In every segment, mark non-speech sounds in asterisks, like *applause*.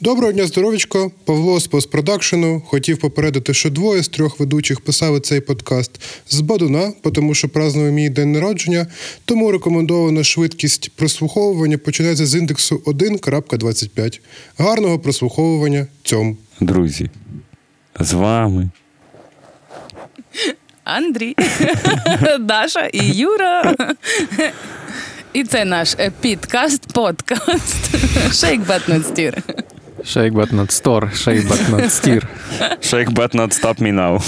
Доброго дня, здоровічко. Павло з постпродакшену. Хотів попередити, що двоє з трьох ведучих писали цей подкаст з Бадуна, тому що празднує мій день народження. Тому рекомендована швидкість прослуховування починається з індексу 1.25. Гарного прослуховування цьом. Друзі, з вами Андрій, *laughs* Даша і Юра. І це наш е, підкаст, подкаст. Shake but not store, shake but not steer. Shake but not stop me now.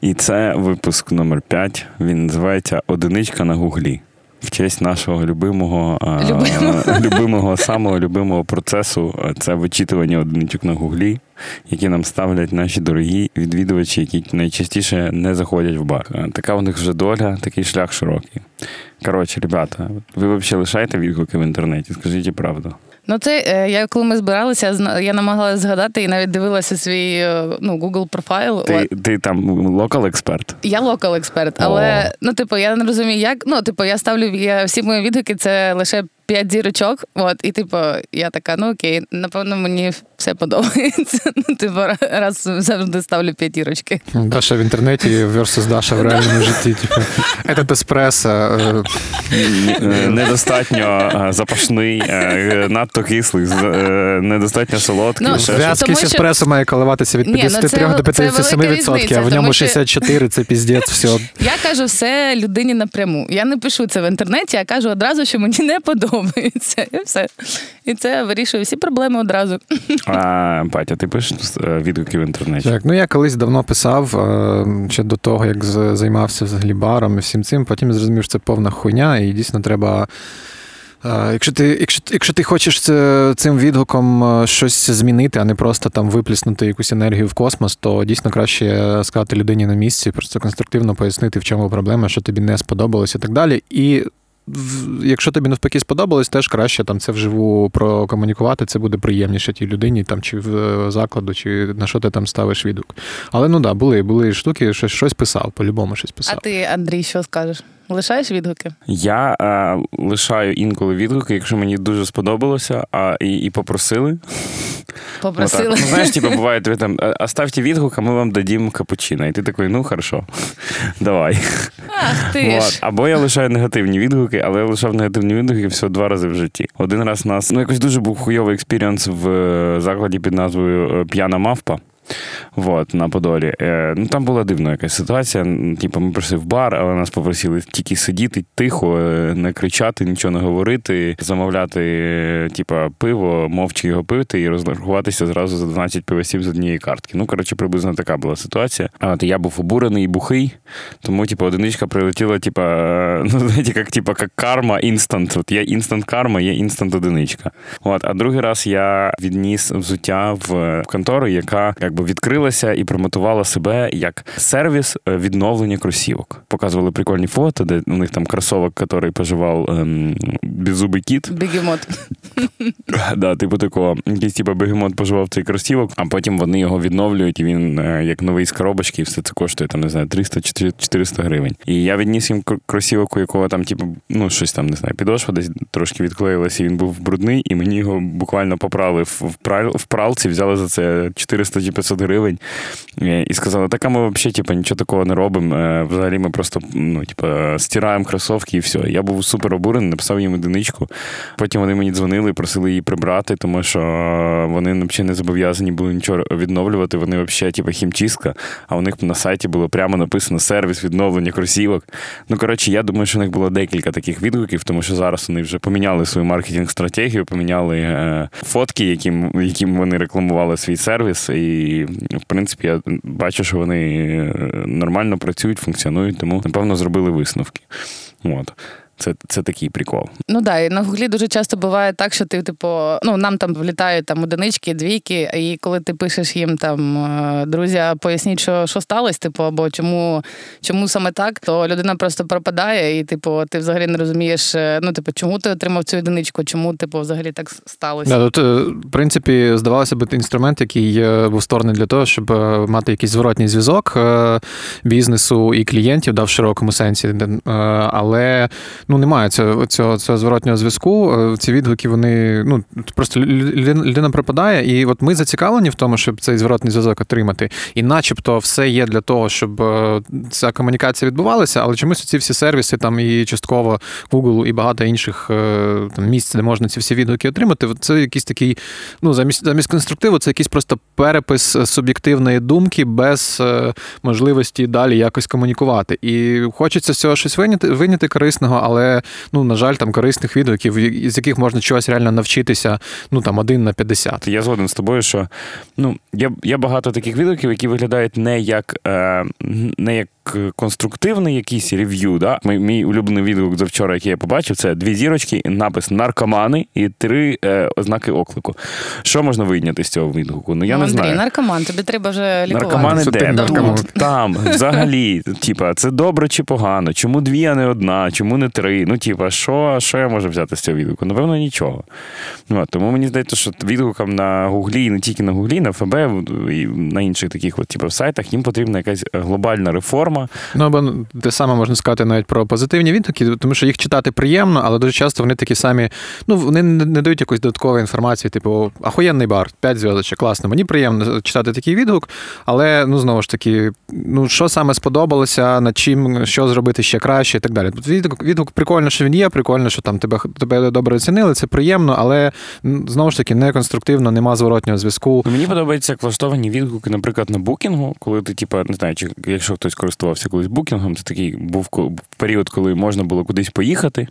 І це випуск номер 5. Він називається Одиничка на гуглі. В честь нашого любимого, а, Любимого. *laughs* любимого, самого любимого процесу це вичитування одиничок на гуглі, які нам ставлять наші дорогі відвідувачі, які найчастіше не заходять в бар. Така у них вже доля, такий шлях широкий. Коротше, ребята, ви взагалі лишаєте відгуки в інтернеті? Скажіть правду. Ну, це е, я коли ми збиралися, я намагалася згадати і навіть дивилася свій е, ну, Google профайл. Ти, ти там локал експерт? Я локал експерт, але ну, типу, я не розумію, як. Ну, типу, я ставлю я, всі мої відгуки, це лише п'ять зірочок. От, і типу, я така, ну окей, напевно, мені все подобається. *laughs* Ну, типу, раз завжди ставлю п'ятірочки. Даша в інтернеті versus Даша в реальному житті. Типу, этот еспресо. е, Е, недостатньо е, запашний, надто кислий, недостатньо солодкий. Ну. В'язкий що- еспресо має коливатися від Ні, ну, 53 до це 57 велика відсотків, а в ньому тому що- 64 це піздець, все. Я кажу все людині напряму. Я не пишу це в інтернеті, я кажу одразу, що мені не подобається. І все. І це вирішує всі проблеми одразу. А, Патя, ти пишеш е, відгуки в інтернеті? Так, ну я колись давно писав, е, ще до того, як займався взагалі баром і всім цим, потім я зрозумів, що це повна хуйня, і дійсно треба. е, Якщо ти, якщо, якщо ти хочеш цим відгуком щось змінити, а не просто там випліснути якусь енергію в космос, то дійсно краще сказати людині на місці, просто конструктивно пояснити, в чому проблема, що тобі не сподобалось і так далі. І якщо тобі навпаки сподобалось, теж краще там це вживу прокомунікувати, це буде приємніше тій людині, там чи в е, закладу, чи на що ти там ставиш відгук. Але ну да, були, були штуки, щось, щось писав, по-любому щось писав. А ти, Андрій, що скажеш? Лишаєш відгуки? Я е, лишаю інколи відгуки, якщо мені дуже сподобалося, а і, і попросили. Попросили. Отак. Ну, знаєш, типу, *laughs* буває, тобі там оставте відгук, а ми вам дадім капучино. І ти такий, ну хорошо, *laughs* давай. Ах ти От. ж. Або я лишаю негативні відгуки, але я лишав негативні відгуки всього два рази в житті. Один раз нас, ну якось дуже був хуйовий experience в е, закладі під назвою е, П'яна мавпа. Вот, на Подолі. Е, ну там була дивна якась ситуація. Типу, ми прийшли в бар, але нас попросили тільки сидіти тихо, е, не кричати, нічого не говорити, замовляти, е, типа, пиво, мовчки його пити і розрахуватися зразу за 12 пивосів з однієї картки. Ну, коротше, приблизно така була ситуація. От я був обурений і бухий, тому, типу, одиничка прилетіла, типа, е, *laughs* ну, знаєте, як, типа, як карма інстант. От є інстант карма, є інстант одиничка. От, а другий раз я відніс взуття в контору, яка якби відкрилася і промотувала себе як сервіс е, відновлення кросівок. Показували прикольні фото, де у них там кросовок, який поживав ем, беззубий кіт. Бігемот. Да, типу такого, якийсь типу бегемот поживав цей кросівок, а потім вони його відновлюють, і він е, як новий з коробочки, і все це коштує там, не знаю, 300-400 гривень. І я відніс їм кросівок, у якого там, типу, ну щось там, не знаю, підошва десь трошки відклеїлася, і він був брудний, і мені його буквально поправили в пралці, взяли за це 400 чи 500 гривень. Е, І сказали, так а ми взагалі типу, нічого такого не робимо. Е, Взагалі ми просто ну, типу, стираємо кросовки і все. Я був супер обурений, написав їм одиничку. Потім вони мені дзвонили і просили її прибрати, тому що е, вони взагалі не зобов'язані були нічого відновлювати. Вони взагалі, типу, хімчистка, а у них на сайті було прямо написано сервіс відновлення кросівок. Ну, коротше, я думаю, що у них було декілька таких відгуків, тому що зараз вони вже поміняли свою маркетинг-стратегію, поміняли фотки, яким, яким вони рекламували свій сервіс. І, в принципі, я бачу, що вони е, нормально працюють, функціонують, тому, напевно, зробили висновки. От. Це, це такий прикол. Ну да, і на гуглі дуже часто буває так, що ти, типу, ну нам там влітають там одинички, двійки, і коли ти пишеш їм там е, друзі, поясніть, що, що сталося, типу, або чому, чому саме так, то людина просто пропадає, і типу, ти взагалі не розумієш, е, ну типу, чому ти отримав цю одиничку, чому типу взагалі так сталося. Да, тут, е, в принципі, здавалося б, інструмент, який був створений для того, щоб мати якийсь зворотній зв'язок бізнесу і клієнтів да, в широкому сенсі. Але ну немає цього цього, цього зворотнього зв'язку. Е, Ці відгуки вони ну просто лю- лю- людина пропадає, і от ми зацікавлені в тому, щоб цей зворотний зв'язок отримати. І начебто все є для того, щоб е, ця комунікація відбувалася, але чомусь ці всі сервіси, там і частково Google, і багато інших е, там місць, де можна ці всі відгуки отримати. Це якийсь такий, ну замість замість конструктиву, це якийсь просто перепис суб'єктивної думки без можливості далі якось комунікувати. І хочеться з цього щось виняти, виняти корисного, але ну на жаль, там корисних відгуків, з яких можна чогось реально навчитися, ну там один на 50. Я згоден з тобою, що ну є, є багато таких відгуків, які виглядають не як е, не як конструктивний якийсь рев'ю. Да? Мій, мій улюблений відгук за вчора, який я побачив, це дві зірочки, напис наркомани і три е, ознаки оклику. Що можна вийняти з цього відгуку? Ну я ну, не Андрій, знаю. наркоман, тобі треба вже лікувати. Наркомани Це де? наркоман. Тут, там, взагалі. Типа, це добре чи погано? Чому дві, а не одна? Чому не три? Ну, типа, що, що я можу взяти з цього відгуку? Напевно, нічого. Ну, тому мені здається, що відгукам на Гуглі, не тільки на Гуглі, на ФБ і на інших таких от, типу, сайтах їм потрібна якась глобальна реформа. Ну або те саме можна сказати навіть про позитивні відгуки, тому що їх читати приємно, але дуже часто вони такі самі. Ну вони не дають якоїсь додаткової інформації, типу ахуєнний бар, 5 зв'язочок, класно. Мені приємно читати такий відгук, але ну знову ж таки, ну що саме сподобалося, над чим що зробити ще краще, і так далі. Відгук, прикольно, що він є, прикольно, що там тебе тебе добре оцінили, це приємно, але знову ж таки не конструктивно, нема зворотнього зв'язку. Ну, Мені подобаються як влаштовані відгуки, наприклад, на букінгу, коли ти, типу, не знаю, чи якщо хтось користувався колись букінгом, це такий був період, коли можна було кудись поїхати.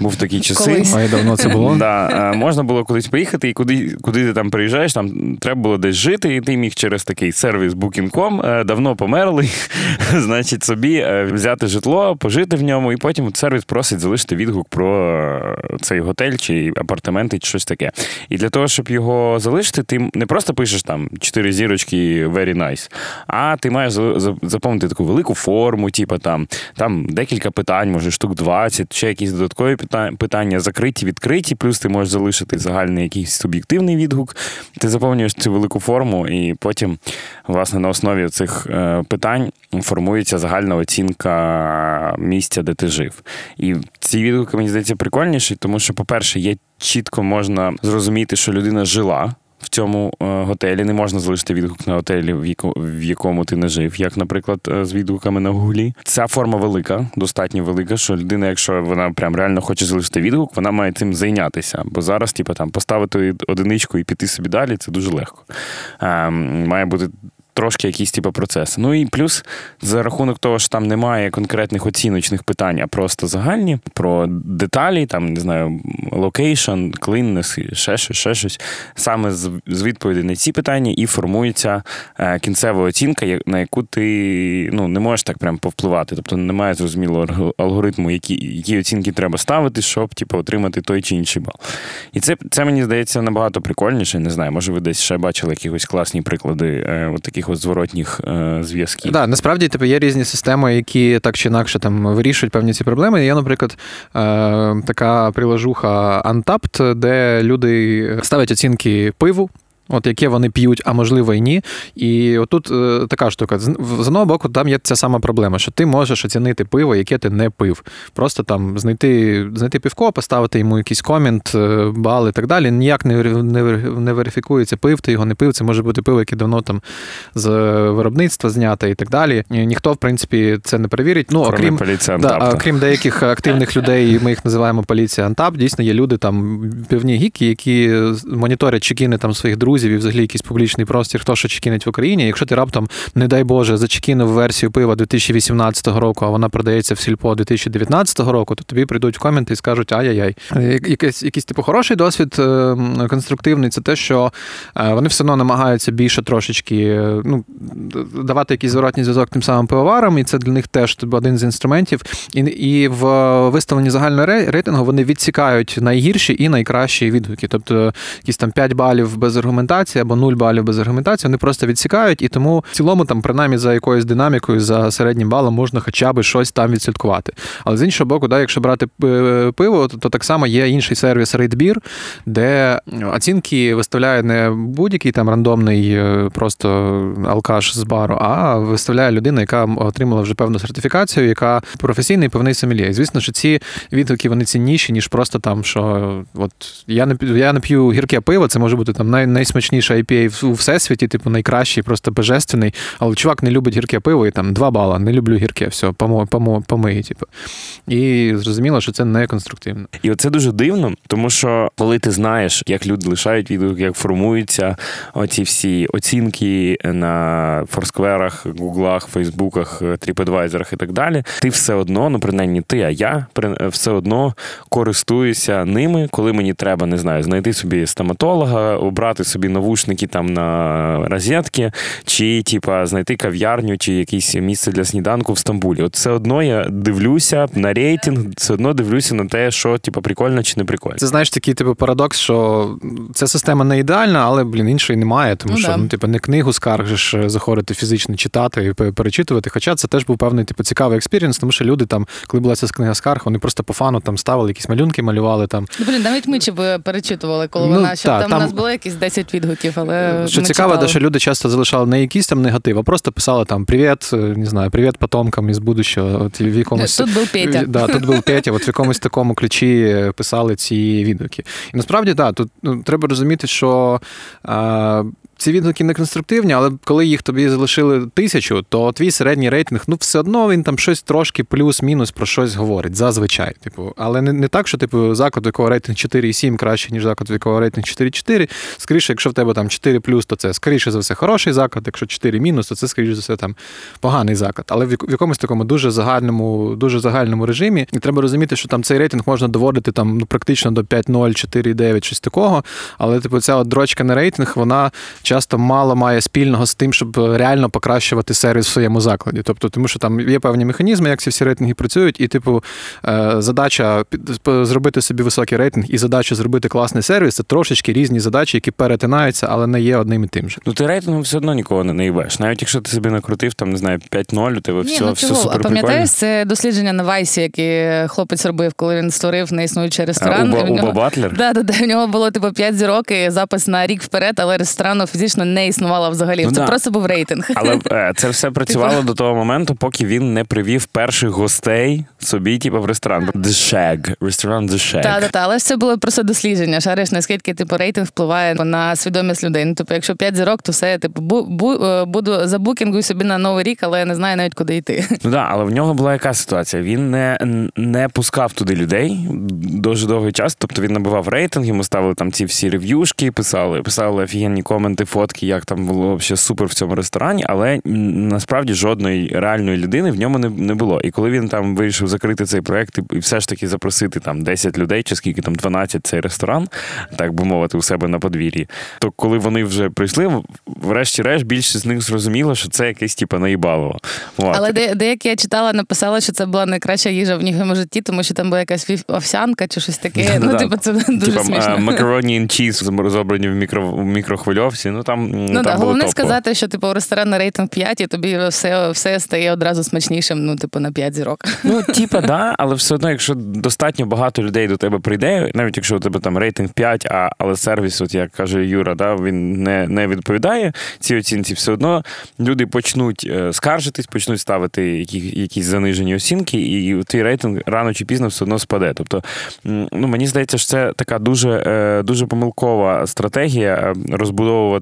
Був такі *laughs* часи. Ой, давно це було. *laughs* Да, е, можна було кудись поїхати, і куди, куди ти там приїжджаєш, там треба було десь жити, і ти міг через такий сервіс Booking.com, е, давно померли, *laughs* значить, собі е, взяти житло, пожити в ньому, і потім сервіс просить залишити відгук про е, цей готель чи апартаменти, чи щось таке. І для того, щоб його залишити, ти не просто пишеш там чотири зірочки very nice, а ти маєш за- за- заповнити таку велику форму, типу там, там декілька питань, може штук 20, ще якісь додаткові питання, закриті, відкриті, плюс ти можеш залишити загальний якийсь суб'єктивний відгук. Ти заповнюєш цю велику форму, і потім, власне, на основі цих е, питань формується загальна оцінка місця, де ти жив. І ці відгуки, мені здається, прикольніші, тому що, по-перше, є чітко можна зрозуміти, що людина жила. В цьому е, готелі не можна залишити відгук на готелі, в, яко, в якому ти не жив, як, наприклад, е, з відгуками на гуглі. Ця форма велика, достатньо велика, що людина, якщо вона прям реально хоче залишити відгук, вона має цим зайнятися. Бо зараз, типу, там поставити одиничку і піти собі далі, це дуже легко. Е, має бути. Трошки якісь типу процеси. Ну і плюс за рахунок того, що там немає конкретних оціночних питань, а просто загальні про деталі, там не знаю, location, cleanness, ще щось, ще щось. Саме з, відповідей на ці питання і формується е, кінцева оцінка, на яку ти ну, не можеш так прям повпливати. Тобто немає зрозумілого алгоритму, які, які оцінки треба ставити, щоб типу, отримати той чи інший бал. І це, це мені здається набагато прикольніше. Не знаю, може ви десь ще бачили якісь класні приклади е, от таких от зворотніх е, зв'язків. Да, насправді типу, є різні системи, які так чи інакше там вирішують певні ці проблеми. Є, наприклад, е, така приложуха Untapped, де люди ставлять оцінки пиву. От яке вони п'ють, а можливо і ні. І отут е, така штука. З з одного боку, там є ця сама проблема, що ти можеш оцінити пиво, яке ти не пив. Просто там знайти, знайти півко, поставити йому якийсь комент, е, бал і так далі. Ніяк не, не, не верифікується, пив ти його, не пив. Це може бути пиво, яке давно там з виробництва знято і так далі. І ніхто, в принципі, це не перевірить. Ну, Окрім поліція Да, окрім деяких активних *laughs* людей, ми їх називаємо поліція Антап. Дійсно, є люди там певні гіки, які моніторять чекіни там своїх друзів і взагалі якийсь публічний простір, хто що чекінить в Україні. Якщо ти раптом, не дай Боже, зачекінив версію пива 2018 року, а вона продається в сільпо 2019 року, то тобі прийдуть в коменти і скажуть ай-яй-яй. Якийсь, якийсь типу хороший досвід е, конструктивний, це те, що е, вони все одно намагаються більше трошечки е, ну, давати якийсь зворотній зв'язок тим самим пивоварам, і це для них теж типу, один з інструментів. І, і в виставленні загального рейтингу вони відсікають найгірші і найкращі відгуки. Тобто якісь там 5 балів без аргументації аргументації або нуль балів без аргументації, вони просто відсікають, і тому в цілому, там, принаймні, за якоюсь динамікою, за середнім балом можна хоча б щось там відслідкувати. Але з іншого боку, да, якщо брати пиво, то, то так само є інший сервіс RateBeer, де оцінки виставляє не будь-який там рандомний е, просто алкаш з бару, а виставляє людина, яка отримала вже певну сертифікацію, яка професійний певний сомельє. І звісно, що ці відгуки вони цінніші, ніж просто там, що от я не я не п'ю гірке пиво, це може бути там най, найсмачніша IPA у всесвіті, типу найкращий, просто божественний. Але чувак не любить гірке пиво, і там два бала, не люблю гірке, все, помо, помо, типу. І зрозуміло, що це не конструктивно. І оце дуже дивно, тому що коли ти знаєш, як люди лишають відгук, як формуються оці всі оцінки на форскверах, гуглах, фейсбуках, тріпедвайзерах і так далі, ти все одно, ну принаймні ти, а я все одно користуюся ними, коли мені треба, не знаю, знайти собі стоматолога, обрати собі навушники там на розетки, чи типа знайти кав'ярню, чи якесь місце для сніданку в Стамбулі. От все одно я дивлюся на рейтинг, все одно дивлюся на те, що типа прикольно чи не прикольно. Це знаєш такий типу парадокс, що ця система не ідеальна, але блін іншої немає, тому Ну що да. ну, типу, не книгу скаржиш е, заходити фізично читати і перечитувати. Хоча це теж був певний типу цікавий experience, тому що люди там, коли була ця книга скарг, вони просто по фану там ставили якісь малюнки, малювали там. Ну, блін, навіть ми чи перечитували, коли Ну, вона ще та, там, там- у нас було якісь 10 відгуків, але Що ми цікаво, читали. що люди часто залишали не якісь там негатив, а просто писали там Привіт, е, не знаю, привіт потомкам із будущого. От в якомусь Тут був Петя. Да, тут був Петя, от в якомусь такому ключі е, писали ці відгуки. І насправді, так, тут ну, треба розуміти, що. А, ці відгуки не конструктивні, але коли їх тобі залишили тисячу, то твій середній рейтинг, ну все одно він там щось трошки плюс-мінус про щось говорить, зазвичай. Типу, але не, не так, що типу заклад, якого рейтинг 4,7 краще, ніж заклад, у якого рейтинг 4,4. Скоріше, якщо в тебе там 4 плюс, то це скоріше за все хороший заклад. Якщо 4 мінус, то це скоріше за все там поганий заклад. Але в в якомусь такому дуже загальному, дуже загальному режимі. І треба розуміти, що там цей рейтинг можна доводити там ну практично до 5,0, 4,9, щось такого. Але типу ця от дрочка на рейтинг, вона часто мало має спільного з тим, щоб реально покращувати сервіс в своєму закладі. Тобто, тому що там є певні механізми, як ці всі рейтинги працюють, і типу е, задача зробити собі високий рейтинг і задача зробити класний сервіс це трошечки різні задачі, які перетинаються, але не є одним і тим же. Ну ти рейтингом все одно нікого не наїбеш. Навіть якщо ти собі накрутив, там не знаю, 5-0, у тебе Ні, все, ну все супер а пам'ятаєш, це дослідження на Вайсі, яке хлопець робив, коли він створив неіснуючий ресторан. Уба, і в нього- Батлер? Да, да, да. В нього було типу 5 зірок і запис на рік вперед, але ресторану фізично не існувало взагалі. Ну це да. просто був рейтинг. Але е, це все працювало до того моменту, поки він не привів перших гостей собі, типу, в ресторан. The Shed. Ресторан The Shed. Так, так, так, але ж це було просто дослідження. Шариш, наскільки типу рейтинг впливає на свідомість людей. Ну, типу, якщо 5 зірок, то все, типу, бу, бу, е, буду забукінгую собі на новий рік, але я не знаю навіть куди йти. Ну да, але в нього була яка ситуація? Він не, не пускав туди людей дуже довгий час. Тобто він набивав рейтинг, йому ставили там ці всі рев'юшки, писали, писали офігенні коменти, фотки, як там було взагалі супер в цьому ресторані, але насправді жодної реальної людини в ньому не, не було. І коли він там вирішив закрити цей проект і, все ж таки запросити там 10 людей, чи скільки там 12 цей ресторан, так би мовити, у себе на подвір'ї, то коли вони вже прийшли, врешті-решт більшість з них зрозуміло, що це якесь типу наїбалово. От. Але де, деякі я читала, написала, що це була найкраща їжа в їхньому житті, тому що там була якась овсянка чи щось таке. Ну, типу, це *laughs* дуже Типа смішно. макароні and чіз зроблені в мікро в мікрохвильовці. Ну там Ну там головне топово. сказати, що типу ресторанний рейтинг 5, і тобі все, все стає одразу смачнішим, ну, типу, на 5 зірок. Ну, *laughs* типа, да, але все одно, якщо достатньо багато людей до тебе прийде, навіть якщо у тебе там рейтинг 5, а але сервіс, от як каже Юра, да, він не, не відповідає цій оцінці, все одно люди почнуть е, скаржитись, почнуть ставити які, якісь занижені оцінки, і твій рейтинг рано чи пізно все одно спаде. Тобто, ну мені здається, що це така дуже, е, дуже помилкова стратегія е,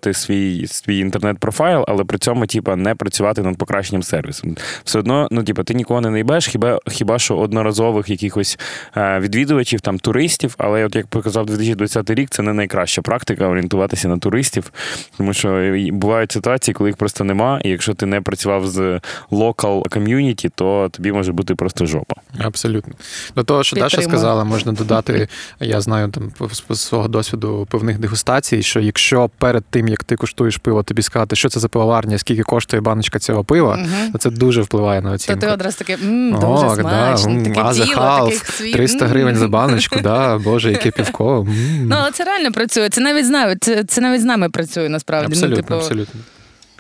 розбудовувати свій, свій інтернет-профайл, але при цьому, типа, не працювати над покращенням сервісу. Все одно, ну, типа, ти нікого не найбеш, хіба, хіба що одноразових якихось е, відвідувачів, там туристів. Але от як показав 2020 рік, це не найкраща практика орієнтуватися на туристів, тому що бувають ситуації, коли їх просто нема, і якщо ти не працював з local community, то тобі може бути просто жопа. Абсолютно. До того, що Даша сказала, можна додати, я знаю там з свого досвіду певних дегустацій, що якщо перед тим, як ти куштуєш пиво, тобі сказати, що це за пивоварня, скільки коштує баночка цього пива, угу. то це дуже впливає на То оцінку. ти одразу таке, «М, дуже О, смачно, да, таке тіло, Халф, таких світ. 300 м». гривень за баночку, да, боже, яке півко. Ну, але це реально працює. Це навіть з нами, це, це навіть з нами працює насправді. Абсолютно, ну, типу, абсолютно.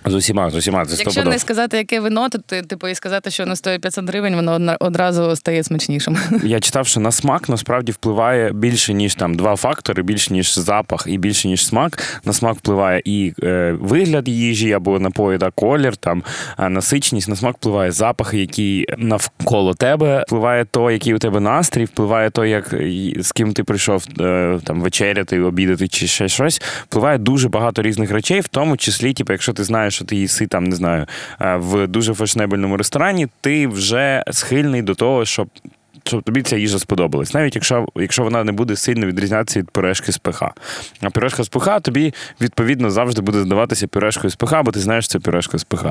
З усіма, з усіма, це Якщо не сказати, яке вино, то ти типу і сказати, що воно стоїть 500 гривень, воно одразу стає смачнішим. Я читав, що на смак насправді впливає більше, ніж там два фактори, більше ніж запах і більше, ніж смак. На смак впливає і е, вигляд їжі або напої, да, колір, там, е, насиченість. На смак впливає запах, який навколо тебе, впливає то, який у тебе настрій, впливає то, як з ким ти прийшов е, там вечеряти, обідати чи ще щось. Впливає дуже багато різних речей, в тому числі, типу, якщо ти знаєш, що ти їси там, не знаю, е, в дуже фешнебельному ресторані, ти вже схильний до того, щоб щоб тобі ця їжа сподобалась, навіть якщо, якщо вона не буде сильно відрізнятися від пюрешки з ПХ. А пюрешка з ПХ тобі, відповідно, завжди буде здаватися пюрешкою з ПХ, бо ти знаєш, що це пюрешка з ПХ.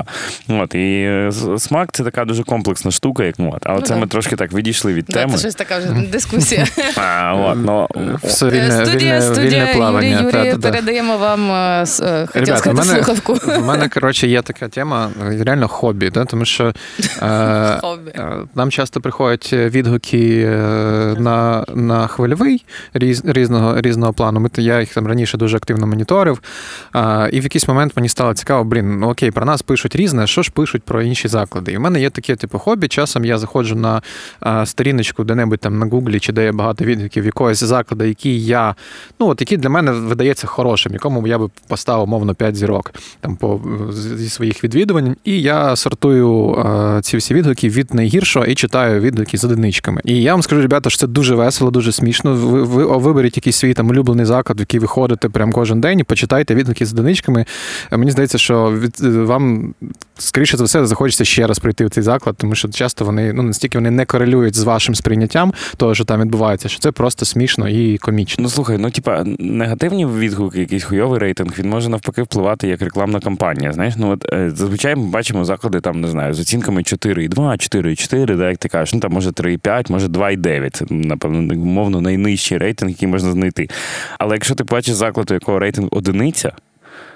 От, і е, смак це така дуже комплексна штука, як ну, от. Але Ну, це да. ми трошки так відійшли від Да, теми. Це щось така вже дискусія. А, от, ну, Все Е, вільне, студія, вільне, студія вільне плавання. Юрій, передаємо вам е, сказати мене- слухавку. В мене, коротше, є така тема, реально хобі, да? тому що е, нам часто приходять відгуки е, на, на хвильовий різ, різного, різного плану. Я їх там раніше дуже активно моніторив. І в якийсь момент мені стало цікаво, блін, ну окей, про нас пишуть різне, що ж пишуть про інші заклади. І в мене є таке, типу, хобі. Часом я заходжу на сторіночку де-небудь там на Гуглі, чи де є багато відгуків якогось закладу, який я, ну от який для мене видається хорошим, якому я би поставив, мовно, 5 зірок там по зі своїх відвідувань. І я сортую е, ці всі відгуки від найгіршого і читаю відгуки з одиничками. І я вам скажу, ребята, що це дуже весело, дуже смішно. Ви, ви виберіть якийсь свій там улюблений заклад, в який ви ходите прям кожен день, і почитайте відгуки з одиничками. Е, Мені здається, що від е, вам скоріше за все захочеться ще раз прийти в цей заклад, тому що часто вони ну настільки вони не корелюють з вашим сприйняттям того, що там відбувається, що це просто смішно і комічно. Ну слухай, ну типа негативні відгуки, якийсь хуйовий рейтинг, він може навпаки впливати як рекламна кампанія. Знаєш, ну от е, зазвичай ми бачимо заклади там, не знаю, з оцінками 4,2, 4,4, да, як ти кажеш, ну там може 3,5, може 2,9. Це напевно умовно найнижчий рейтинг, який можна знайти. Але якщо ти бачиш заклад, у якого рейтинг одиниця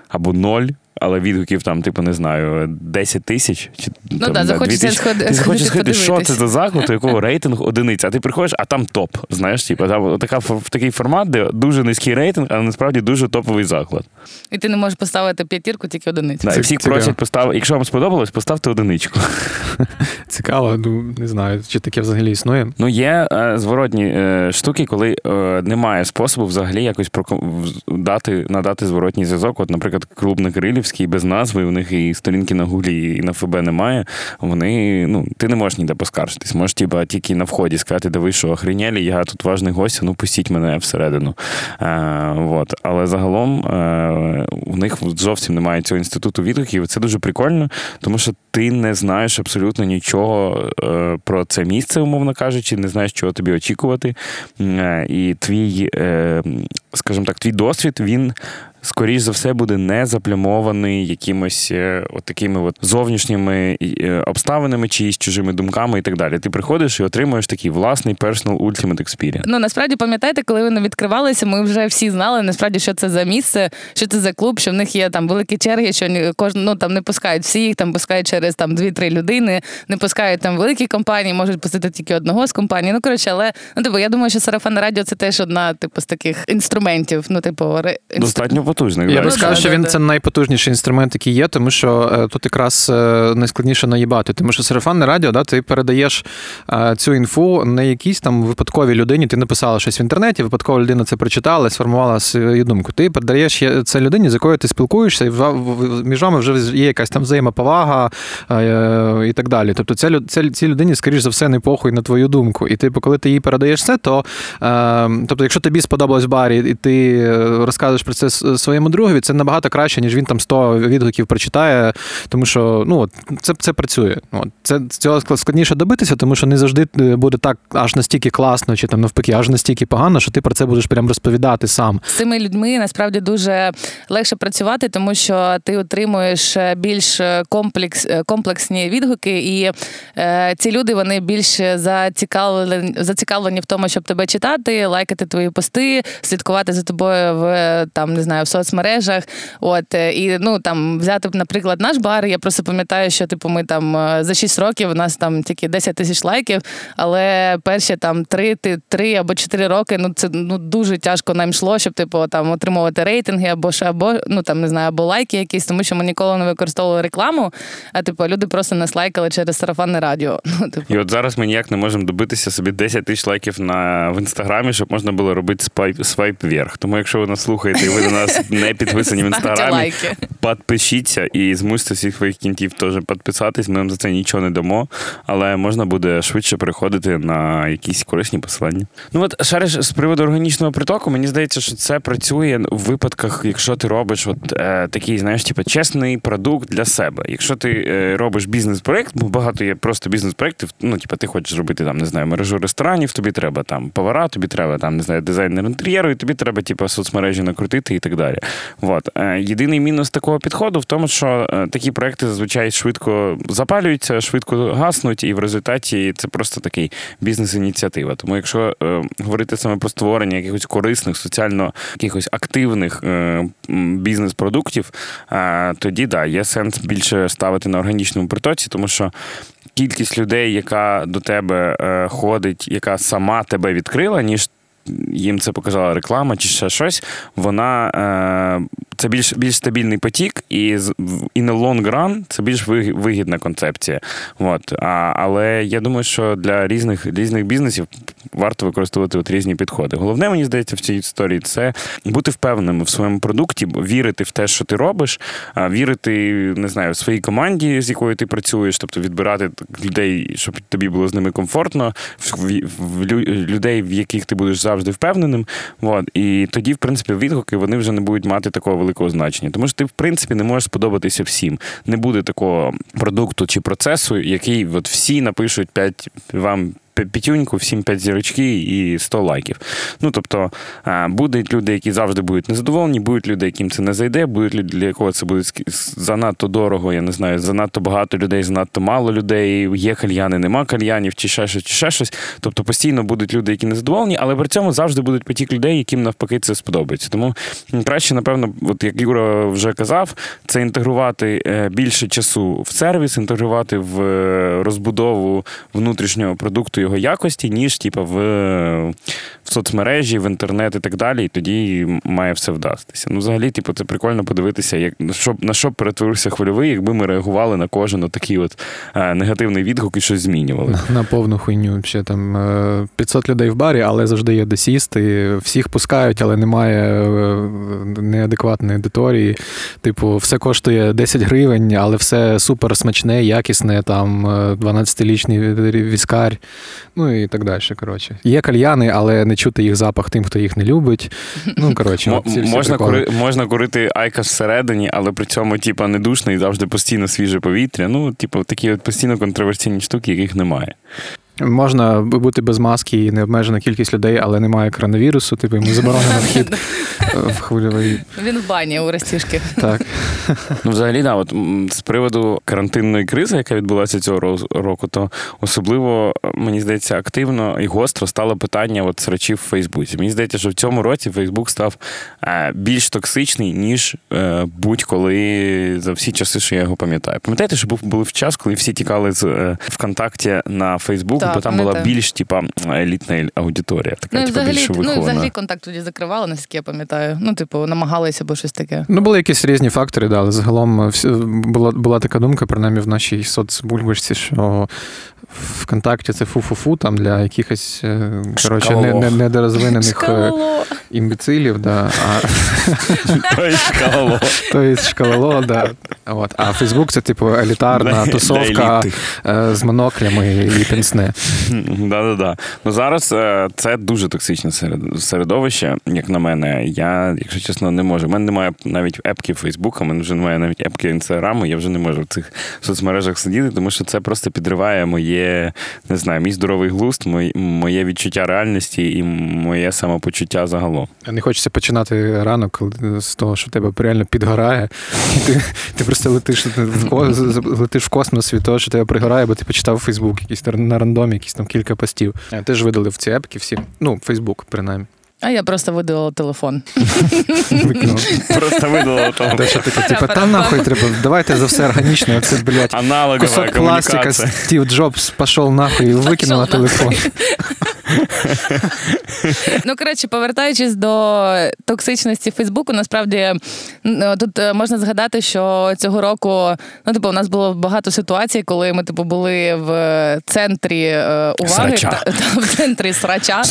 або ноль. Але відгуків там, типу, не знаю, 10 тисяч чи Ну там, да, не, захочеться 2000. сходи- Ти захочеш сходити що це за заклад, у якого рейтинг одиниця. А ти приходиш, а там топ. Знаєш, типу, там така, такий формат, де дуже низький рейтинг, але насправді дуже топовий заклад. І ти не можеш поставити п'ятірку, тільки одиницю. Да, всіх цікаво. просять поставити. Якщо вам сподобалось, поставте одиничку. *laughs* Цікаво, ну не знаю, чи таке взагалі існує. Ну, є е, зворотні е, штуки, коли е, немає способу взагалі якось проком- дати, надати зворотній зв'язок. От, наприклад, клуб на Кирилівській без назви, у них і сторінки на Гуглі, і на ФБ немає. Вони, ну, ти не можеш ніде поскаржитись. Можеш типа, тільки на вході сказати, да ви що, охренєлі, я тут важний гость, ну пустіть мене всередину. Е, вот. Але загалом е, у них зовсім немає цього інституту відгуків. Це дуже прикольно, тому що ти не знаєш абсолютно нічого е, про це місце, умовно кажучи, не знаєш, чого тобі очікувати. І твій, скажімо так, твій досвід він. Скоріш за все буде не заплямований якимось е, от такими от зовнішніми е, обставинами, чиїсь чужими думками і так далі. Ти приходиш і отримуєш такий власний personal ultimate experience. Ну насправді пам'ятаєте, коли вони відкривалися, ми вже всі знали насправді, що це за місце, що це за клуб, що в них є там великі черги, що кожен ну там не пускають всіх, там пускають через там 2-3 людини, не пускають там великі компанії, можуть пустити тільки одного з компаній. Ну коротше, але ну типу, я думаю, що сарафанне радіо це теж одна типу з таких інструментів. Ну, типу, інстру- Достатньо потужний. Я би Ну, сказав, що він це найпотужніший інструмент, який є, тому що е, тут якраз е, найскладніше наїбати. Тому що сарафанне радіо, да, ти передаєш е, цю інфу не якійсь там випадковій людині. Ти написала щось в інтернеті, випадкова людина це прочитала, сформувала свою думку. Ти передаєш це людині, з якою ти спілкуєшся, і між вами вже є якась там взаємоповага і так далі. Тобто, цій людині, скоріш за все, не похуй на твою думку. І типу, коли ти їй передаєш це, то е, тобто, якщо тобі сподобалось барі, і ти розказуєш про це своєму другові, це набагато краще, ніж він там 100 відгуків прочитає, тому що ну, це, це працює. От. Це цього склад- складніше добитися, тому що не завжди е, буде так аж настільки класно, чи там навпаки, аж настільки погано, що ти про це будеш прям розповідати сам. з цими людьми насправді дуже легше працювати, тому що ти отримуєш е, більш комплекс, е, комплексні відгуки, і е, ці люди вони більш зацікавлені, зацікавлені в тому, щоб тебе читати, лайкати твої пости, слідкувати за тобою в там не знаю в соцмережах. От е, і ну там взяти, наприклад, наш бар. Я просто пам'ятаю, що типу ми там е, за 6 років у нас там тільки 10 тисяч лайків, але перші там 3, 3 або 4 роки, ну це ну дуже тяжко нам йшло, щоб типу там отримувати рейтинги або ж або ну там не знаю, або лайки якісь, тому що ми ніколи не використовували рекламу. А типу люди просто нас лайкали через сарафанне радіо. *laughs* Ну, типу. І от зараз ми ніяк не можемо добитися собі 10 тисяч лайків на в інстаграмі, щоб можна було робити свайп, свайп вверх. Тому якщо ви нас слухаєте і ви до нас не підписані в інстаграмі, підпишіться і змусьте всіх своїх кінтів теж підписатись. Ми вам за це нічого не дамо, але можна буде швидше переходити на якісь корисні посилання. Ну от шариш з приводу органічного притоку, мені здається, що це працює в випадках, якщо ти робиш от е, такий, знаєш, типу, чесний продукт для себе. Якщо ти е, робиш бізнес-проект, бо багато є просто бізнес-проєктів, ну, типу, ти хочеш зробити там, не знаю, мережу ресторанів, тобі треба там повара, тобі треба там, не знаю, дизайнер інтер'єру, і тобі треба, типу, соцмережі накрутити і так далі. От. Е, єдиний мінус такого підходу в тому, що е, такі проекти зазвичай швидко запалюються, швидко гаснуть, і в результаті це просто такий бізнес-ініціатива. Тому якщо е, говорити саме про створення якихось корисних, соціально якихось активних бізнес-продуктів, тоді да, є сенс більше ставити на органічному притоці, тому що. Кількість людей, яка до тебе е, ходить, яка сама тебе відкрила, ніж їм це показала реклама чи ще щось, вона е, це більш більш стабільний потік, і і на long run це більш вигідна концепція. От. А, але я думаю, що для різних різних бізнесів варто використовувати от різні підходи. Головне, мені здається, в цій історії це бути впевненим в своєму продукті, вірити в те, що ти робиш, вірити, не знаю, в своїй команді, з якою ти працюєш, тобто відбирати людей, щоб тобі було з ними комфортно, в, людей, в яких ти будеш завжди впевненим. От. І тоді, в принципі, відгуки вони вже не будуть мати такого великого значення. Тому що ти, в принципі, не можеш сподобатися всім. Не буде такого продукту чи процесу, який от всі напишуть 5 вам. П'я- П'ятюньку, всім п'ять зірочки і 100 лайків. Ну тобто будуть люди, які завжди будуть незадоволені, будуть люди, яким це не зайде, будуть люди, для якого це буде занадто дорого, я не знаю, занадто багато людей, занадто мало людей, є кальяни, нема кальянів, чи ще щось, чи ще щось. Тобто постійно будуть люди, які незадоволені, але при цьому завжди будуть потік людей, яким навпаки це сподобається. Тому краще, напевно, от як Юра вже казав, це інтегрувати е, більше часу в сервіс, інтегрувати в е, розбудову внутрішнього продукту його якості, ніж типу, в, в соцмережі, в інтернет і так далі. І тоді має все вдастися. Ну, взагалі, типу, це прикольно подивитися, як на що, на що перетворився хвильовий, якби ми реагували на кожен такий от е, негативний відгук і щось змінювали. На, повну хуйню. Ще там е, 500 людей в барі, але завжди є де сісти. Всіх пускають, але немає е, неадекватної аудиторії. Типу, все коштує 10 гривень, але все супер смачне, якісне, там е, 12-лічний віскар, ну і так далі. Коротше. Є кальяни, але не чути їх запах тим, хто їх не любить. Ну, *laughs* коротше, ці всі можна, кури, можна курити айкаш всередині, але при цьому, типа, не душно і завжди постійно свіже повітря. Ну, типу, такі от постійно контроверсійні штуки, яких немає. Можна бути без маски і необмежена кількість людей, але немає коронавірусу, типу йому заборонено вхід *laughs* в хвильовий. Він в бані у Ростішки. Так. Ну, взагалі, да, от з приводу карантинної кризи, яка відбулася цього року, то особливо мені здається активно і гостро стало питання от срачів в Фейсбуці. Мені здається, що в цьому році Фейсбук став е, більш токсичний, ніж е, будь-коли за всі часи, що я його пам'ятаю. Пам'ятаєте, що був був час, коли всі тікали з е, ВКонтакті на Фейсбук, Так, бо там була пам'ятаю. більш типа елітна аудиторія, така Ну, і типа взагалі, більше ну, і взагалі контакт тоді закривали, наскільки я пам'ятаю. Ну, типу, намагалися або щось таке. Ну, були якісь різні фактори, да, але загалом е, всі- була, була така думка, принаймні в нашій соцбульбашці, що ВКонтакті це фу-фу-фу там для якихось е, коротше, не, не, недорозвинених е, Шкалало. імбецилів, да, а, *laughs* Той шкало. то є шкалало, да. От. А Фейсбук це типу елітарна тусовка з моноклями і пенсне. *laughs* Да-да-да. Ну зараз е, це дуже токсичне серед- середовище, як на мене. Я, якщо чесно, не можу. У мене немає навіть епки Фейсбука, у мене вже немає навіть епки Інстаграму. Я вже не можу в цих соцмережах сидіти, тому що це просто підриває моє, не знаю, мій здоровий глузд, моє, відчуття реальності і моє самопочуття загалом. Не хочеться починати ранок з того, що тебе реально підгорає, і ти, ти просто летиш з- летиш в космос від того, що тебе пригорає, бо ти почитав Фейсбук, якийсь на рандомі, якісь там кілька постів. Я теж видалив ці епки всі. Ну, Фейсбук, принаймні. А я просто видалила телефон. *laughs* Просто видало того. Те, що типу, та нахуй треба, давайте за все органічно, це, блядь, Аналогова кусок пластика. Стів Джобс пішов нахуй і нахуй. телефон. Ну, коротше, повертаючись до токсичності Фейсбуку, насправді е, тут е, можна згадати, що цього року ну, типу, у нас було багато ситуацій, коли ми типу, були в центрі е, уваги Срача. та, та, в центрі срача.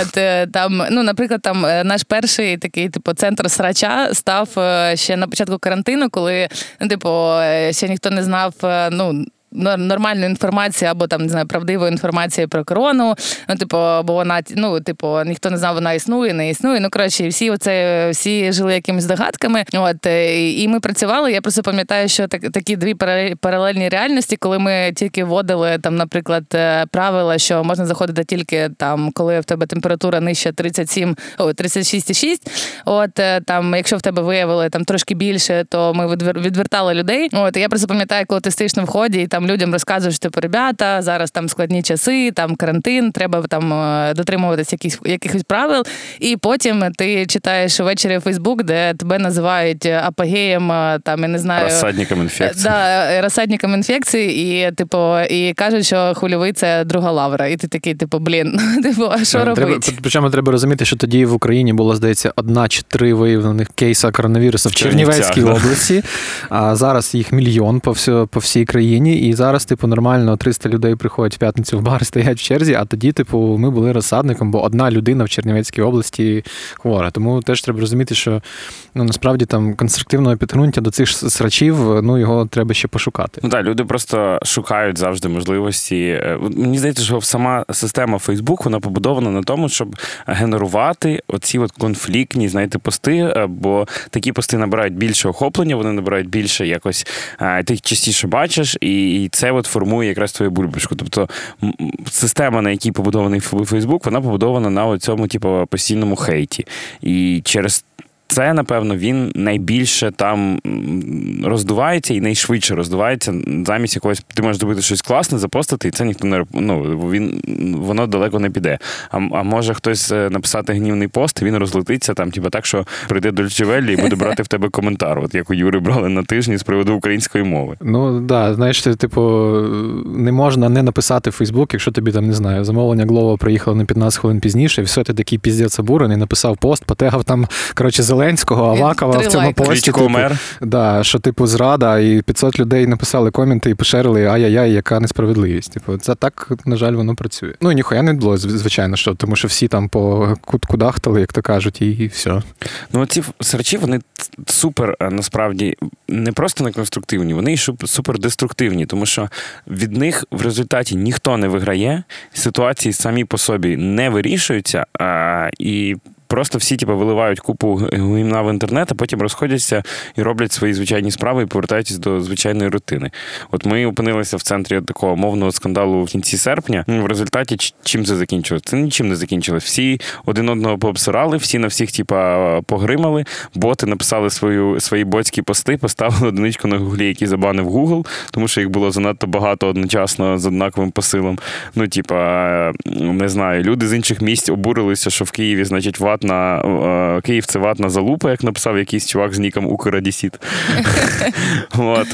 От е, там, ну, наприклад, там е, наш перший такий, типу, центр срача став е, ще на початку карантину, коли ну, типу, е, ще ніхто не знав, ну. Нор- Нормальної інформації або там не знаю правдивої інформації про корону. Ну, типу, бо вона ну, типу, ніхто не знав, вона існує, не існує. Ну коротше, всі оце всі жили якимись догадками. От е, і ми працювали. Я просто пам'ятаю, що так, такі дві паралельні реальності, коли ми тільки вводили там, наприклад, е, правила, що можна заходити тільки там, коли в тебе температура нижче 37, о, 36,6. От е, там, якщо в тебе виявили там трошки більше, то ми відвертали людей. От я просто пам'ятаю, коли ти стоїш на вході, і там людям розказуєш, типу, ребята, зараз там складні часи, там карантин, треба там е, дотримуватись якихось якихось правил. І потім ти читаєш ввечері Фейсбук, де тебе називають апогеєм, е, там я не знаю. Розсадником інфекції. Да, е, розсадником інфекції, і типу, і кажуть, що хвильовий це друга лавра. І ти такий, типу, блін, *laughs* типу, а що Е, робити? причому треба розуміти, що тоді в Україні було, здається, одна чи три виявлених кейса коронавірусу в Чернівецькій області. А зараз їх мільйон по всій країні. І зараз, типу, нормально 300 людей приходять в п'ятницю в бар, *laughs* стоять в черзі. А тоді, типу, ми були розсадником, бо одна людина в Чернівецькій області хвора. Тому теж треба розуміти, що ну насправді там конструктивного підґрунтя до цих срачів, ну його треба ще пошукати. Ну так, люди просто шукають завжди можливості. Е, Мені здається, що сама система Facebook, вона побудована на тому, щоб генерувати оці от конфліктні, знаєте, пости, е, бо такі пости набирають більше охоплення, вони набирають більше якось е, ти їх частіше бачиш, і і це от формує якраз твою бульбашку. Тобто система, на якій побудований Facebook, вона побудована на цьому, типу, постійному хейті. І через це, напевно, він найбільше там роздувається і найшвидше роздувається замість якогось. Ти можеш зробити щось класне, запостити, і це ніхто не ну, він воно далеко не піде. А, а може хтось е, написати гнівний пост, і він розлетиться там, типу, так, що прийде до Льчевеллі і буде брати в тебе коментар, от як у Юри брали на тижні з приводу української мови. Ну да, знаєш, ти, типу, не можна не написати в Фейсбук, якщо тобі там не знаю, замовлення Глова приїхало на 15 хвилин пізніше, і все ти такий піздець обурений, написав пост, потегав там, коротше, Зеленського, І Авакова в цьому лайки. пості. Типу, мер. да, що типу зрада, і 500 людей написали коменти і поширили ай-яй-яй, яка несправедливість. Типу, це так, на жаль, воно працює. Ну ніхуя не було, звичайно, що, тому що всі там по кут- кудахтали, як то кажуть, і, і все. Ну, ці срачі, вони супер е, насправді не просто не конструктивні, вони й супер деструктивні, тому що від них в результаті ніхто не виграє, ситуації самі по собі не вирішуються, а, і просто всі типу, виливають купу гімна в інтернет, а потім розходяться і роблять свої звичайні справи і повертаються до звичайної рутини. От ми опинилися в центрі такого мовного скандалу в кінці серпня. В результаті чим це закінчилось? Це нічим не закінчилось. Всі один одного пообсирали, всі на всіх, типа, погримали. Боти написали свою свої ботські пости, поставили одиничку на гуглі, які забанив Google, тому що їх було занадто багато одночасно з однаковим посилом. Ну, типа, не знаю, люди з інших місць обурилися, що в Києві, значить, ватна е, Київ це ватна залупа, як написав якийсь чувак з ніком Украдісіт. *laughs*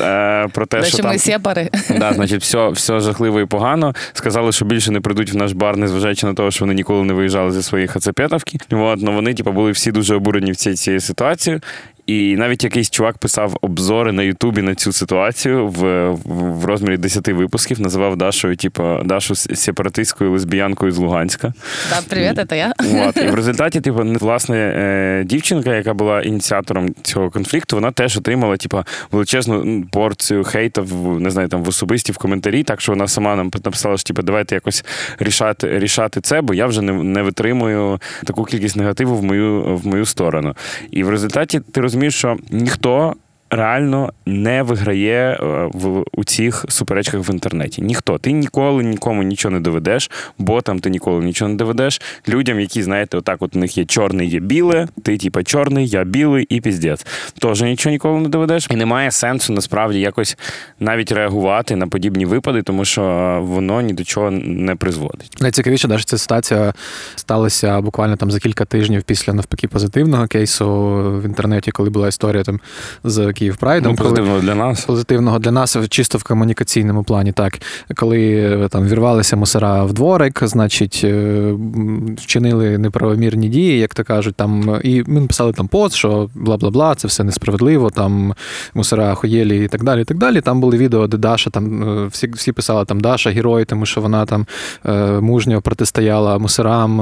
Е, про те, що ми сєпари. Да, значить, все, все жахливо і погано. Сказали, що більше не прийдуть в наш бар, незважаючи на те, що вони ніколи не виїжджали зі своєї хацапетовки. От, ну вони, типу, були всі дуже обурені в цій цією ситуацією. І навіть якийсь чувак писав обзори на Ютубі на цю ситуацію в, в, розмірі 10 випусків, називав Дашою, типу, Дашу сепаратистською лесбіянкою з Луганська. Да, привіт, це я. От, і в *laughs* результаті, типу, власне, е, дівчинка, яка була ініціатором цього конфлікту, вона теж отримала, типу, величезну порцію хейта в не знаю, там в особисті в коментарі. Так що вона сама нам написала, що типу, давайте якось рішати, рішати це, бо я вже не, не витримую таку кількість негативу в мою в мою сторону. І в результаті ти розумієш, що ніхто. Реально не виграє е, в у цих суперечках в інтернеті. Ніхто. Ти ніколи нікому нічого не доведеш, ботам ти ніколи нічого не доведеш. Людям, які, знаєте, отак от у них є чорне, є біле, ти типа чорний, я білий і піздець. Теж нічого ніколи не доведеш. І немає сенсу насправді якось навіть реагувати на подібні випади, тому що воно ні до чого не призводить. Найцікавіше, навіть ця ситуація сталася буквально там за кілька тижнів після навпаки позитивного кейсу в інтернеті, коли була історія там з Київ Прайдом. Ну, коли... для нас. Позитивного для нас чисто в комунікаційному плані, так. Коли е, там вірвалися мусора в дворик, значить, е, вчинили неправомірні дії, як то кажуть, там, і ми написали там пост, що бла-бла-бла, це все несправедливо, там мусора хуєлі і так далі. і так далі. Там були відео, де Даша, там е, всі, всі писали там Даша герой, тому що вона там мужньо протистояла мусорам.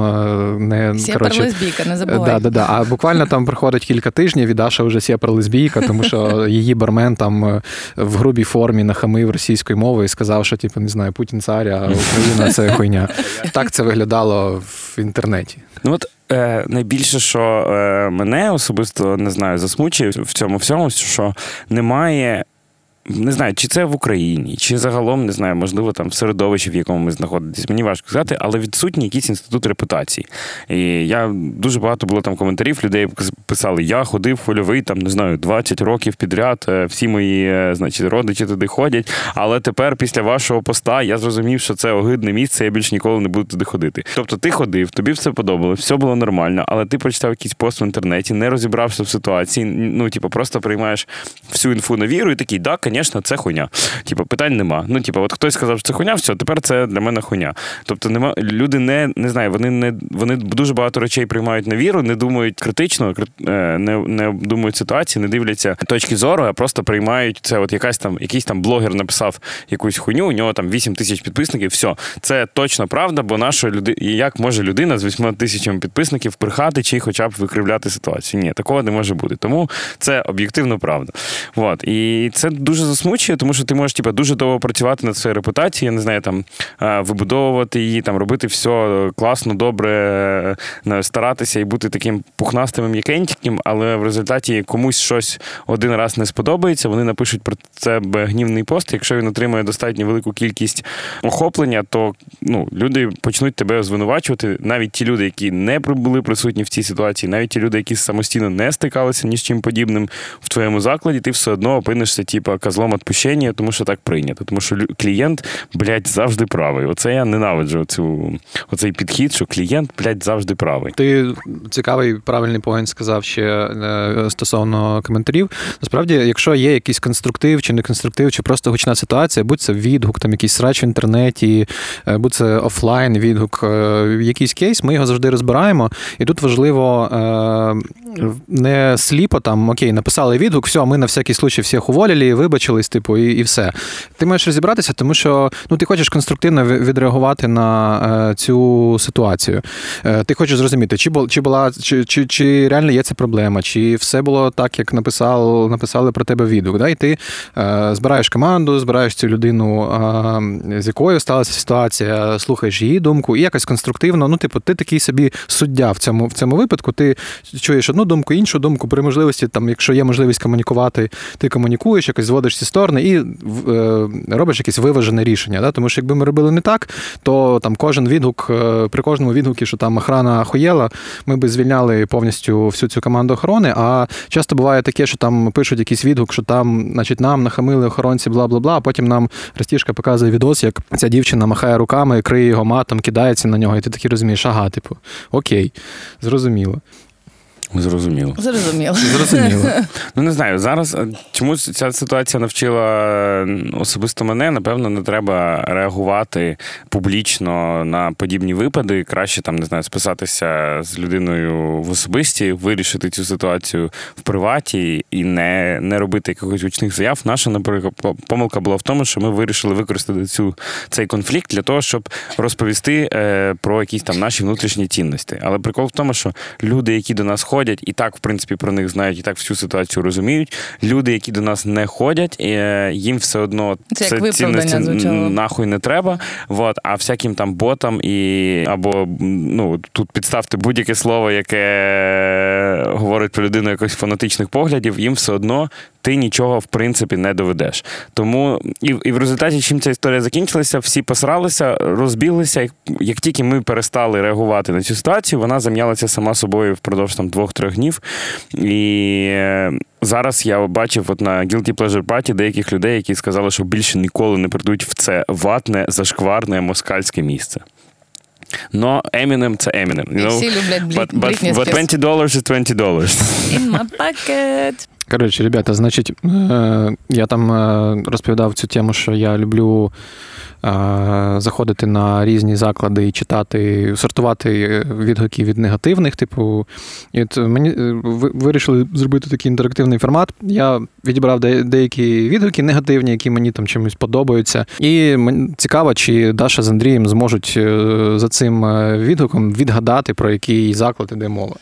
Не, Сєпар лесбійка, не забувай. Да, да, да. А буквально там проходить кілька тижнів, і Даша вже сєпар лесбійка, тому що її бармен там е, в грубій формі нахамив російської мови і сказав, що типу, не знаю, Путін цар, а Україна це хуйня. Так це виглядало в інтернеті. Ну от е, найбільше, що е, мене особисто не знаю, засмучує в цьому всьому, що немає. Не знаю, чи це в Україні, чи загалом не знаю, можливо, там в середовищі, в якому ми знаходитесь. Мені важко сказати, але відсутній якийсь інститут репутації. І я дуже багато було там коментарів. Людей писали: я ходив хвильовий, там не знаю, 20 років підряд. е, Всі мої, е, значить, родичі туди ходять. Але тепер, після вашого поста, я зрозумів, що це огидне місце, я більш ніколи не буду туди ходити. Тобто, ти ходив, тобі все подобалось, все було нормально, але ти прочитав якийсь пост в інтернеті, не розібрався в ситуації. Ну, типу, просто приймаєш всю інфу на віру і такий, да, звісно, це хуйня. Типу, питань нема. Ну, типу, от хтось сказав, що це хуйня, все, тепер це для мене хуйня. Тобто, нема люди не, не знаю, вони не вони дуже багато речей приймають на віру, не думають критично, е, не, не думають ситуації, не дивляться точки зору, а просто приймають це. От якась там, якийсь там блогер написав якусь хуйню, у нього там 8 тисяч підписників. Все, це точно правда, бо наша люди, як може людина з 8 тисячами підписників брехати чи хоча б викривляти ситуацію? Ні, такого не може бути. Тому це об'єктивно правда. От. І це дуже засмучує, тому що ти можеш типу, дуже довго працювати над своєю репутацією, я не знаю, там вибудовувати її, там робити все класно, добре, е, старатися і бути таким пухнастим і м'якеньким, але в результаті комусь щось один раз не сподобається. Вони напишуть про себе гнівний пост. Якщо він отримує достатньо велику кількість охоплення, то ну, люди почнуть тебе звинувачувати. Навіть ті люди, які не були присутні в цій ситуації, навіть ті люди, які самостійно не стикалися ні з чим подібним в твоєму закладі, ти все одно опинишся, типу, козлом відпущення, тому що так прийнято. Тому що клієнт, блядь, завжди правий. Оце я ненавиджу цю, оцей підхід, що клієнт, блядь, завжди правий. Ти цікавий правильний поінт сказав ще е, стосовно коментарів. Насправді, якщо є якийсь конструктив чи не конструктив, чи просто гучна ситуація, будь це відгук, там якийсь срач в інтернеті, е, будь це офлайн відгук, е, якийсь кейс, ми його завжди розбираємо. І тут важливо не сліпо там, окей, написали відгук, все, ми на всякий случай всіх уволили, вибачились, типу, і, і все. Ти маєш розібратися, тому що ну, ти хочеш конструктивно відреагувати на е, цю ситуацію. Е, ти хочеш зрозуміти, чи, чи була, чи, чи, чи реально є ця проблема, чи все було так, як написав, написали про тебе відгук. Да? І ти е, збираєш команду, збираєш цю людину, з якою сталася ситуація, слухаєш її думку, і якось конструктивно. Ну, типу, ти такий собі суддя в цьому, в цьому випадку. Ти чуєш одну думку, іншу думку. При можливості, там, якщо є можливість комунікувати, ти комунікуєш, якось зводиш ці сторони і е, робиш якесь виважене рішення. Да? Тому що якби ми робили не так, то там кожен відгук, е, при кожному відгукі, що там охрана охуєла, ми би звільняли повністю всю цю команду охорони. А часто буває таке, що там пишуть якийсь відгук, що там, значить, нам нахамили охоронці, бла бла бла. А потім нам Ростішка показує відос, як ця дівчина махає руками, криє його матом, кидається на нього, і ти такий розумієш, ага, типу, окей, зрозуміло. Зрозуміло. Зрозуміло. Зрозуміло. *laughs* Ну не знаю, зараз е, чомусь ця ситуація навчила особисто мене. Напевно, не треба реагувати публічно на подібні випади. Краще там не знаю, списатися з людиною в особисті, вирішити цю ситуацію в приваті і не, не робити якихось гучних заяв. Наша наприклад, помилка була в тому, що ми вирішили використати цю цей конфлікт для того, щоб розповісти е, про якісь там наші внутрішні цінності. Але прикол в тому, що люди, які до нас ходять, і так, в принципі, про них знають, і так всю ситуацію розуміють. Люди, які до нас не ходять, е, їм все одно Це як цінності звучало. нахуй не треба. Вот, а всяким там ботам і або ну тут підставте будь-яке слово, яке говорить про людину якось фанатичних поглядів, їм все одно ти нічого в принципі не доведеш. Тому і, і в результаті, чим ця історія закінчилася, всі посралися, розбіглися. Як, як тільки ми перестали реагувати на цю ситуацію, вона зам'ялася сама собою впродовж там двох-трьох днів. І е, зараз я бачив от на Guilty Pleasure Party деяких людей, які сказали, що більше ніколи не прийдуть в це ватне, зашкварне москальське місце. Но Eminem – це Eminem. You know? всі люблять Блі- But, but, but Спірс. 20 dollars is 20 dollars. In my pocket. Коротше, ребята, значить, е, я там е, розповідав цю тему, що я люблю е, заходити на різні заклади і читати, сортувати відгуки від негативних. Типу, і от мені вирішили зробити такий інтерактивний формат. Я відібрав деякі відгуки негативні, які мені там чимось подобаються. І мені цікаво, чи Даша з Андрієм зможуть за цим відгуком відгадати, про який заклад іде мова.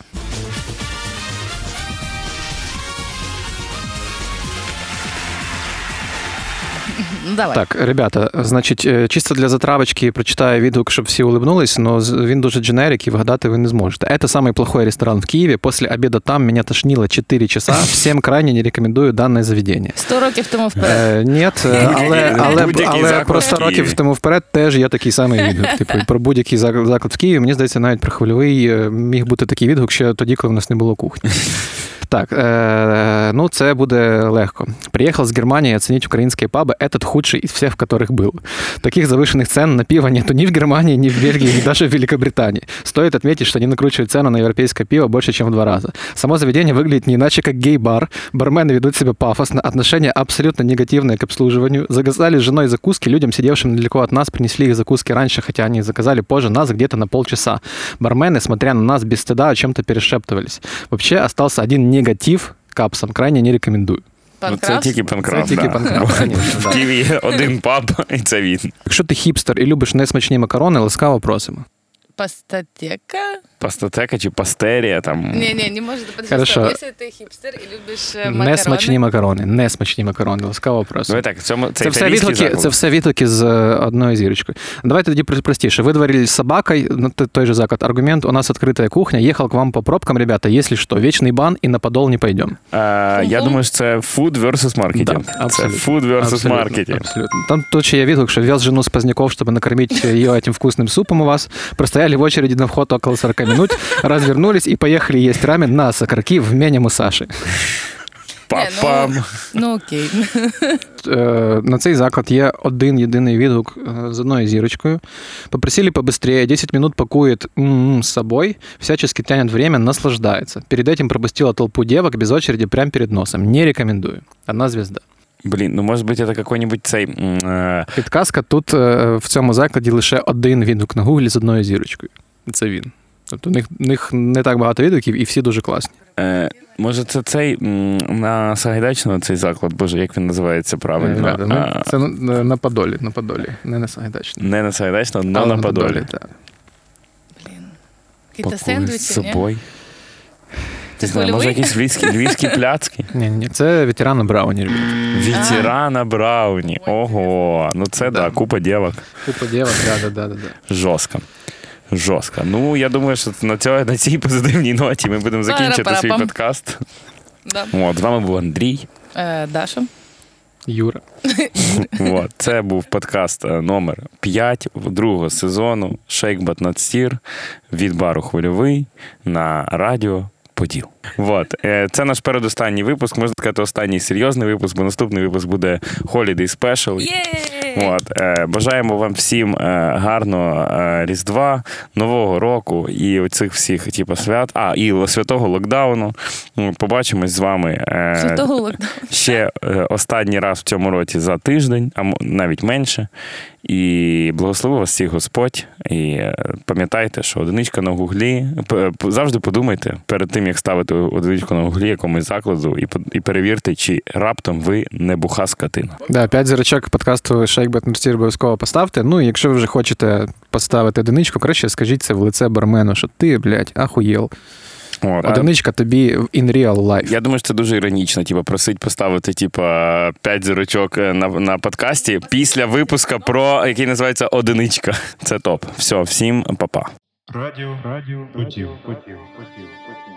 давай. Так, ребята, значить, е, чисто для затравочки прочитаю відгук, щоб всі улыбнулись, но з- він дуже дженерик, і вгадати ви не зможете. Это самый плохой ресторан в Киеве. После обеда там меня тошнило 4 часа. Всем крайне не рекомендую данное заведение. Сто років тому вперед. Е, ні, е, але, але, Будь-який але заклад про в 100 Києві. років тому вперед теж є такий самий відгук. *laughs* Типу, і про будь-який зак- заклад в Києві. Мені здається, навіть про хвильовий е, міг бути такий відгук ще тоді, коли в нас не було кухні. Так, е, ну це буде легко. Приехал с Германии оценить украинские пабы. Этот худший из всех, в которых был. Таких завышенных цен на пиво нету ни в Германии, ни в Бельгии, ни даже в Великобритании. Стоит отметить, что они накручивают цену на европейское пиво больше, чем в два раза. Само заведение выглядит не иначе, как гей-бар. Бармены ведут себя пафосно, отношение абсолютно негативное к обслуживанию. Заказали с закуски, людям, сидевшим недалеко от нас, принесли их закуски раньше, хотя они заказали позже нас где-то на полчаса. Бармены, смотря на нас без стыда, о чем-то перешептывались. Вообще остался один негатив капсом. Крайне не рекомендую. Ну, це тільки Панкрафт. Це тільки да. Панкрафт, конечно, В да. Києві є один паб, і це він. Якщо ти хіпстер і любиш несмачні макарони, ласкаво просимо. Пастатека? Пастотека чи пастерія там. Не, не, не может быть. Хорошо. Если ты хипстер и любишь э, макароны. Несмачні макарони, несмачні макарони, ласкаво просимо. Давай так, в цьому це, Це все, італійський відгуки, заклад. це все відгуки з е, одною зірочкою. Давайте тоді про- простіше. Ви дворили з собакою, ну, т- той же заклад. Аргумент, у нас відкрита кухня, їхав к вам по пробкам, ребята, якщо що, вічний бан і на подол не пойдем. Е, я Фу-фу. думаю, що це food versus marketing. Да, це абсолютно. food versus Абсолютно, marketing. абсолютно. Там тут ще є відгук, що вез жену з Поздняков, щоб накормить ее этим вкусным супом у вас. Простояли в очереди на вход около 40 минут, развернулись и поехали есть рамен на сокарки в мене у Саши. Папам. Ну окей. Е, На цей заклад є один єдиний відгук е, з одною зірочкою. Попросили побыстрее, 10 минут пакует м-м с собой, всячески тянет время, наслаждается. Перед этим пропустила толпу девок без очереди прямо перед носом. Не рекомендую. Одна звезда. Блін, ну може бути, це какой-нибудь цей. е, Підказка тут е, в цьому закладі лише один відгук на гуглі з одною зірочкою. Це він. Тобто у них, у них не так багато відгуків, і всі дуже класні. Е, може, це цей на Сагайдачного цей заклад, боже, як він називається правильно? Ребята, ну, А, це на, на Подолі, на Подолі, не на Сагайдачному. не на Сагайдачного, але Але на Подолі. так. Блін. З сендвічі, ні? Не знаю, може, якісь львівські, львівські *laughs* пляцки. Ні, ні, це ветерани Брауні, ребята. Ветерана Брауні. Ого, ну це да, Да. купа дівок. Купа дівок, да, да, да, да. Жорстко. Жорстко. Ну, я думаю, що на, цьо, на цій позитивній ноті ми будемо закінчити свій подкаст. Да. От, з вами був Андрій. Е, Даша. Юра. *laughs* От, це був подкаст е, номер 5 другого сезону Shake But від бару Хвильовий на радіо Поділ. От, е, це наш передостанній випуск. Можна сказати, останній серйозний випуск, бо наступний випуск буде Holiday Special. Є! От, е, бажаємо вам всім е, гарного е, Різдва, Нового року і оцих всіх типу, свят. А, і святого локдауну. Ну, Побачимось з вами е, Святого локдауну. ще е, останній раз в цьому році за тиждень, а навіть менше. І благослови вас всіх Господь. І е, пам'ятайте, що одиничка на гуглі. Завжди подумайте перед тим, як ставити одиничку на гуглі якомусь закладу, і, і перевірте, чи раптом ви не буха скотина. Да, 5 зірочок подкасту Shake Not Steer обов'язково поставте. Ну, і якщо ви вже хочете поставити одиничку, краще скажіть це в лице бармену, що ти, блядь, ахуєл. А- Одиничка тобі в in real life. Я думаю, що це дуже іронічно, типу, просить поставити, типу, 5 зірочок на, на подкасті після випуска про який називається Одиничка. Це топ. Все, всім па-па. Радіо, радіо, потів, потів, потів, потів.